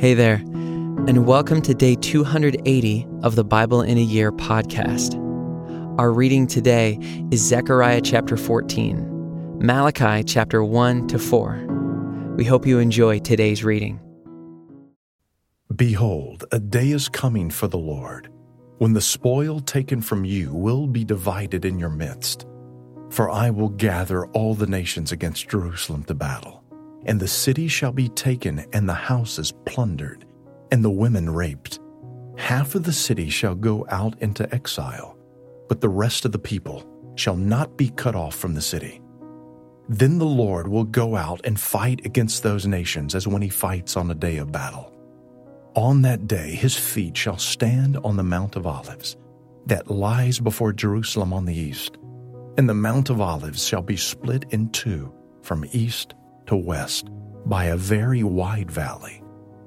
Hey there, and welcome to day 280 of the Bible in a Year podcast. Our reading today is Zechariah chapter 14, Malachi chapter 1 to 4. We hope you enjoy today's reading. Behold, a day is coming for the Lord, when the spoil taken from you will be divided in your midst. For I will gather all the nations against Jerusalem to battle and the city shall be taken, and the houses plundered, and the women raped. Half of the city shall go out into exile, but the rest of the people shall not be cut off from the city. Then the Lord will go out and fight against those nations as when he fights on a day of battle. On that day his feet shall stand on the Mount of Olives, that lies before Jerusalem on the east, and the Mount of Olives shall be split in two from east to west by a very wide valley,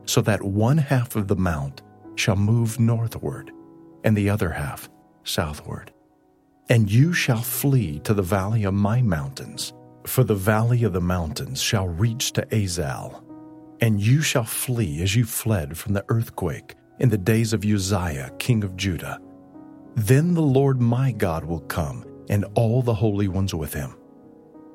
so that one half of the mount shall move northward, and the other half southward. And you shall flee to the valley of my mountains, for the valley of the mountains shall reach to Azal. And you shall flee as you fled from the earthquake in the days of Uzziah, king of Judah. Then the Lord my God will come, and all the holy ones with him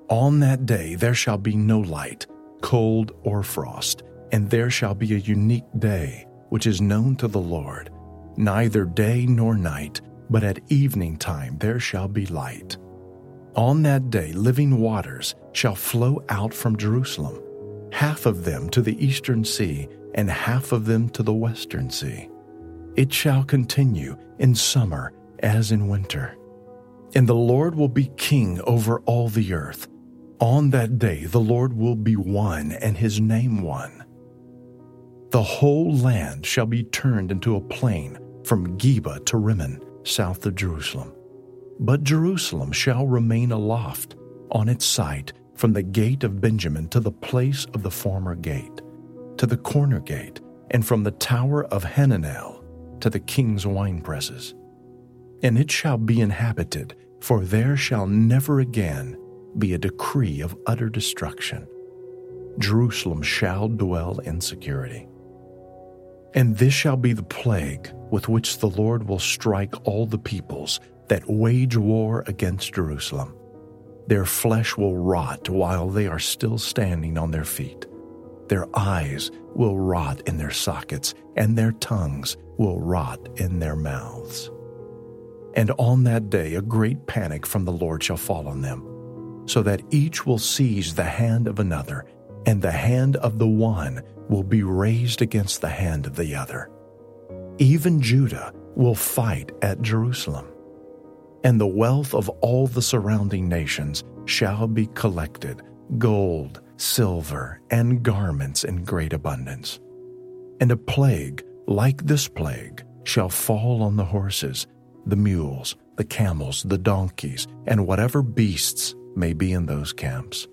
on that day there shall be no light, cold, or frost, and there shall be a unique day, which is known to the Lord. Neither day nor night, but at evening time there shall be light. On that day living waters shall flow out from Jerusalem, half of them to the eastern sea, and half of them to the western sea. It shall continue in summer as in winter. And the Lord will be king over all the earth. On that day, the Lord will be one and his name one. The whole land shall be turned into a plain from Geba to Rimmon, south of Jerusalem. But Jerusalem shall remain aloft on its site from the gate of Benjamin to the place of the former gate, to the corner gate, and from the tower of Hananel to the king's winepresses. And it shall be inhabited, for there shall never again be a decree of utter destruction. Jerusalem shall dwell in security. And this shall be the plague with which the Lord will strike all the peoples that wage war against Jerusalem. Their flesh will rot while they are still standing on their feet. Their eyes will rot in their sockets, and their tongues will rot in their mouths. And on that day a great panic from the Lord shall fall on them so that each will seize the hand of another, and the hand of the one will be raised against the hand of the other. Even Judah will fight at Jerusalem, and the wealth of all the surrounding nations shall be collected gold, silver, and garments in great abundance. And a plague like this plague shall fall on the horses, the mules, the camels, the donkeys, and whatever beasts may be in those camps.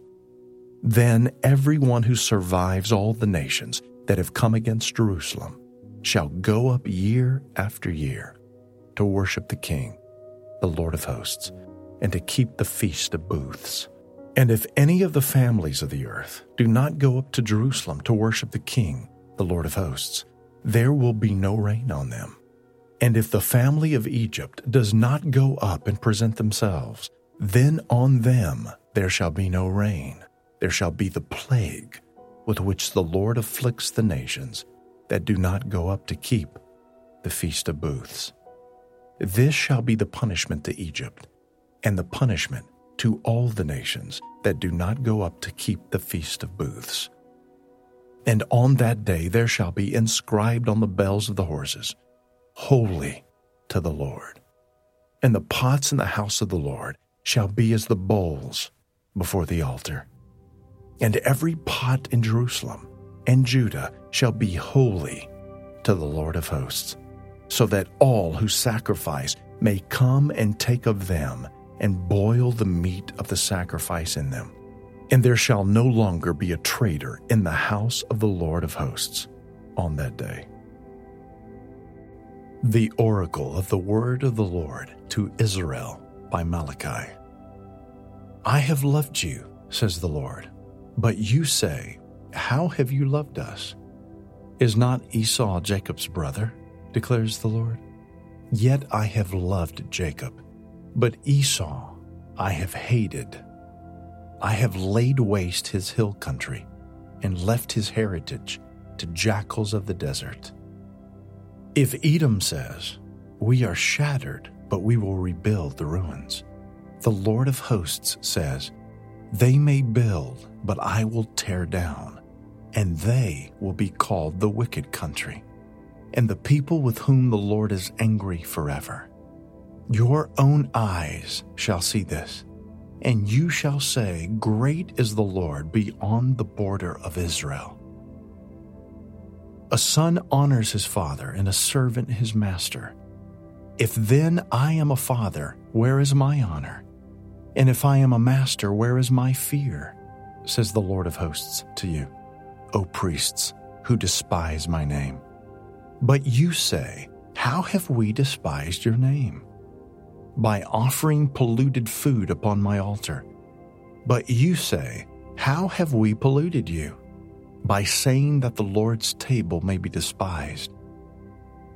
Then everyone who survives all the nations that have come against Jerusalem shall go up year after year to worship the King, the Lord of hosts, and to keep the feast of booths. And if any of the families of the earth do not go up to Jerusalem to worship the King, the Lord of hosts, there will be no rain on them. And if the family of Egypt does not go up and present themselves, then on them there shall be no rain, there shall be the plague with which the Lord afflicts the nations that do not go up to keep the Feast of Booths. This shall be the punishment to Egypt, and the punishment to all the nations that do not go up to keep the Feast of Booths. And on that day there shall be inscribed on the bells of the horses, Holy to the Lord. And the pots in the house of the Lord shall be as the bowls before the altar. And every pot in Jerusalem and Judah shall be holy to the Lord of hosts, so that all who sacrifice may come and take of them and boil the meat of the sacrifice in them. And there shall no longer be a traitor in the house of the Lord of hosts on that day. The oracle of the word of the Lord to Israel by Malachi. I have loved you, says the Lord. But you say, How have you loved us? Is not Esau Jacob's brother? declares the Lord. Yet I have loved Jacob, but Esau I have hated. I have laid waste his hill country and left his heritage to jackals of the desert. If Edom says, We are shattered, but we will rebuild the ruins, the Lord of hosts says, They may build, but I will tear down, and they will be called the wicked country, and the people with whom the Lord is angry forever. Your own eyes shall see this, and you shall say, Great is the Lord beyond the border of Israel. A son honors his father, and a servant his master. If then I am a father, where is my honor? And if I am a master, where is my fear? Says the Lord of hosts to you, O priests who despise my name. But you say, How have we despised your name? by offering polluted food upon my altar. But you say, How have we polluted you? By saying that the Lord's table may be despised.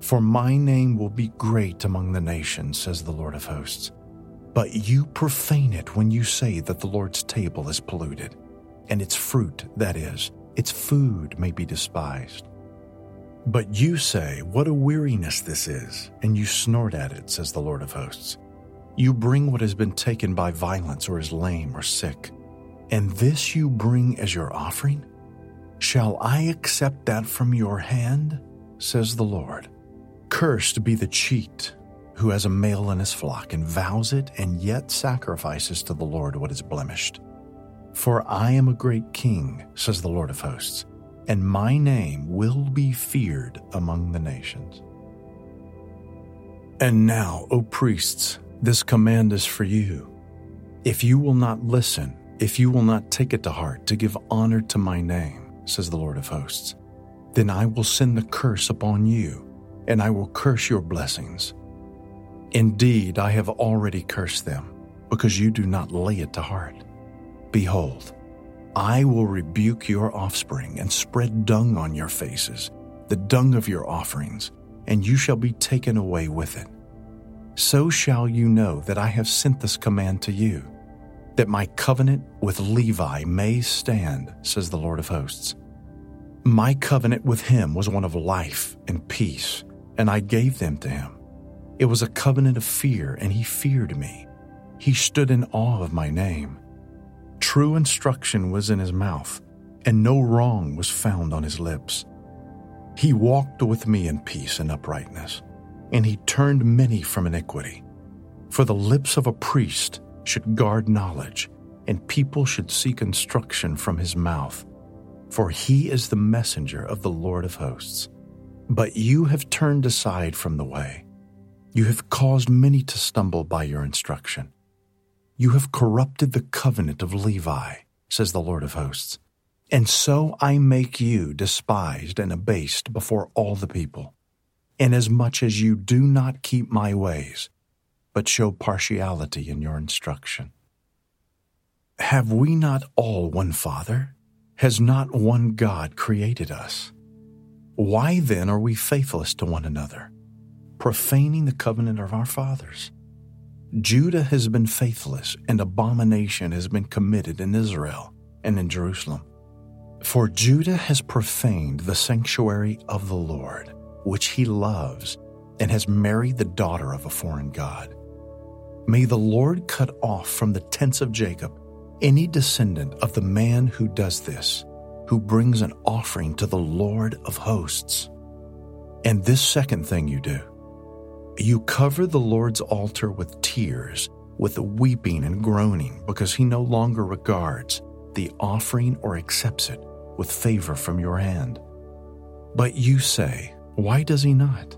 For my name will be great among the nations, says the Lord of hosts. But you profane it when you say that the Lord's table is polluted, and its fruit, that is, its food, may be despised. But you say, What a weariness this is, and you snort at it, says the Lord of hosts. You bring what has been taken by violence or is lame or sick, and this you bring as your offering? Shall I accept that from your hand? says the Lord. Cursed be the cheat who has a male in his flock and vows it and yet sacrifices to the Lord what is blemished. For I am a great king, says the Lord of hosts and my name will be feared among the nations. And now, O priests, this command is for you. If you will not listen, if you will not take it to heart to give honor to my name, says the Lord of hosts, then I will send the curse upon you, and I will curse your blessings. Indeed, I have already cursed them, because you do not lay it to heart. Behold, I will rebuke your offspring and spread dung on your faces, the dung of your offerings, and you shall be taken away with it. So shall you know that I have sent this command to you, that my covenant with Levi may stand, says the Lord of hosts. My covenant with him was one of life and peace, and I gave them to him. It was a covenant of fear, and he feared me. He stood in awe of my name. True instruction was in his mouth, and no wrong was found on his lips. He walked with me in peace and uprightness, and he turned many from iniquity. For the lips of a priest should guard knowledge, and people should seek instruction from his mouth. For he is the messenger of the Lord of hosts. But you have turned aside from the way. You have caused many to stumble by your instruction. You have corrupted the covenant of Levi, says the Lord of hosts. And so I make you despised and abased before all the people, inasmuch as you do not keep my ways, but show partiality in your instruction. Have we not all one Father? Has not one God created us? Why then are we faithless to one another, profaning the covenant of our fathers? Judah has been faithless, and abomination has been committed in Israel and in Jerusalem. For Judah has profaned the sanctuary of the Lord, which he loves, and has married the daughter of a foreign God. May the Lord cut off from the tents of Jacob any descendant of the man who does this, who brings an offering to the Lord of hosts. And this second thing you do you cover the Lord's altar with tears, with weeping and groaning, because he no longer regards the offering or accepts it with favor from your hand. But you say, Why does he not?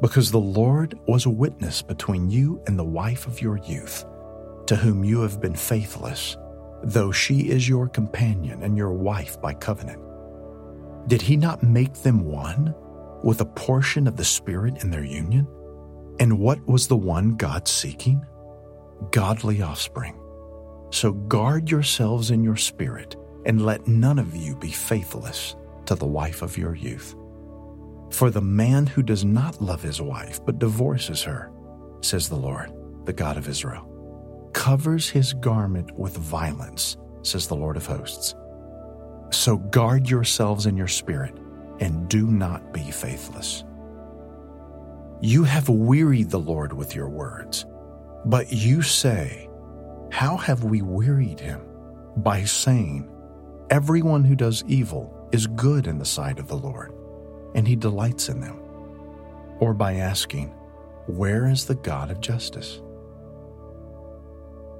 Because the Lord was a witness between you and the wife of your youth, to whom you have been faithless, though she is your companion and your wife by covenant. Did he not make them one with a portion of the Spirit in their union? And what was the one God seeking? Godly offspring. So guard yourselves in your spirit, and let none of you be faithless to the wife of your youth. For the man who does not love his wife, but divorces her, says the Lord, the God of Israel, covers his garment with violence, says the Lord of hosts. So guard yourselves in your spirit, and do not be faithless. You have wearied the Lord with your words. But you say, How have we wearied him? By saying, Everyone who does evil is good in the sight of the Lord, and he delights in them. Or by asking, Where is the God of justice?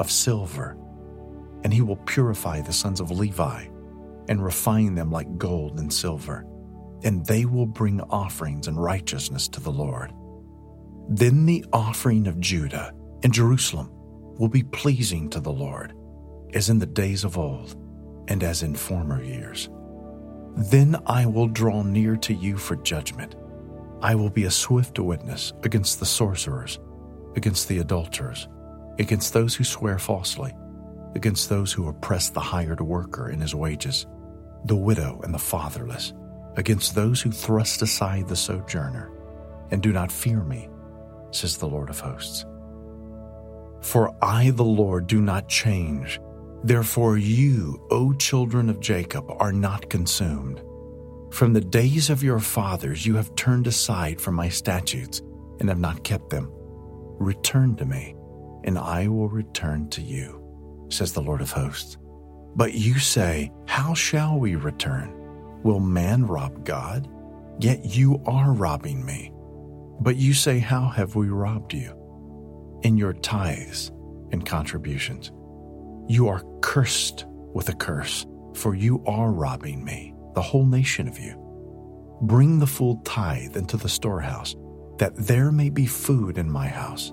of silver, and he will purify the sons of Levi and refine them like gold and silver, and they will bring offerings and righteousness to the Lord. Then the offering of Judah and Jerusalem will be pleasing to the Lord, as in the days of old and as in former years. Then I will draw near to you for judgment. I will be a swift witness against the sorcerers, against the adulterers, against those who swear falsely, against those who oppress the hired worker in his wages, the widow and the fatherless, against those who thrust aside the sojourner, and do not fear me says the Lord of hosts. For I, the Lord, do not change. Therefore, you, O children of Jacob, are not consumed. From the days of your fathers, you have turned aside from my statutes and have not kept them. Return to me, and I will return to you, says the Lord of hosts. But you say, How shall we return? Will man rob God? Yet you are robbing me. But you say, How have we robbed you? In your tithes and contributions. You are cursed with a curse, for you are robbing me, the whole nation of you. Bring the full tithe into the storehouse, that there may be food in my house,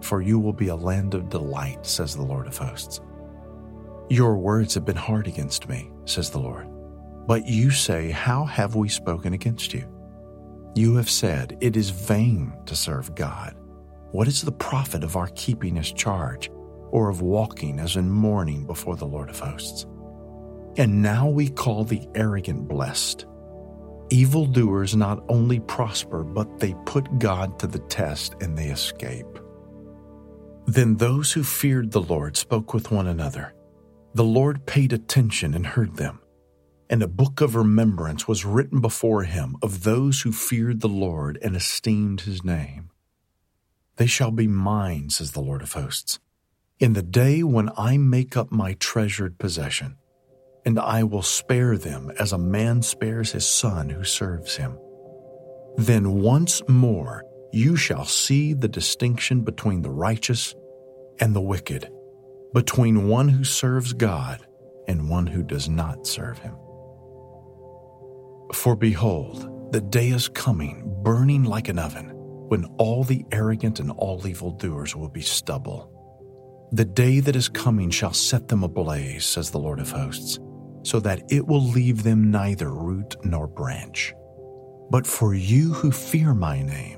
for you will be a land of delight, says the Lord of hosts. Your words have been hard against me, says the Lord. But you say, How have we spoken against you? You have said, It is vain to serve God. What is the profit of our keeping his charge, or of walking as in mourning before the Lord of hosts? And now we call the arrogant blessed. Evildoers not only prosper, but they put God to the test and they escape. Then those who feared the Lord spoke with one another. The Lord paid attention and heard them and a book of remembrance was written before him of those who feared the Lord and esteemed his name. They shall be mine, says the Lord of hosts, in the day when I make up my treasured possession, and I will spare them as a man spares his son who serves him. Then once more you shall see the distinction between the righteous and the wicked, between one who serves God and one who does not serve him. For behold, the day is coming, burning like an oven, when all the arrogant and all evildoers will be stubble. The day that is coming shall set them ablaze, says the Lord of hosts, so that it will leave them neither root nor branch. But for you who fear my name,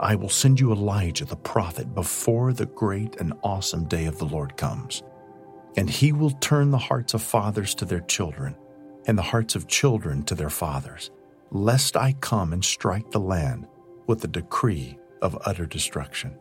I will send you Elijah the prophet before the great and awesome day of the Lord comes. And he will turn the hearts of fathers to their children, and the hearts of children to their fathers, lest I come and strike the land with a decree of utter destruction.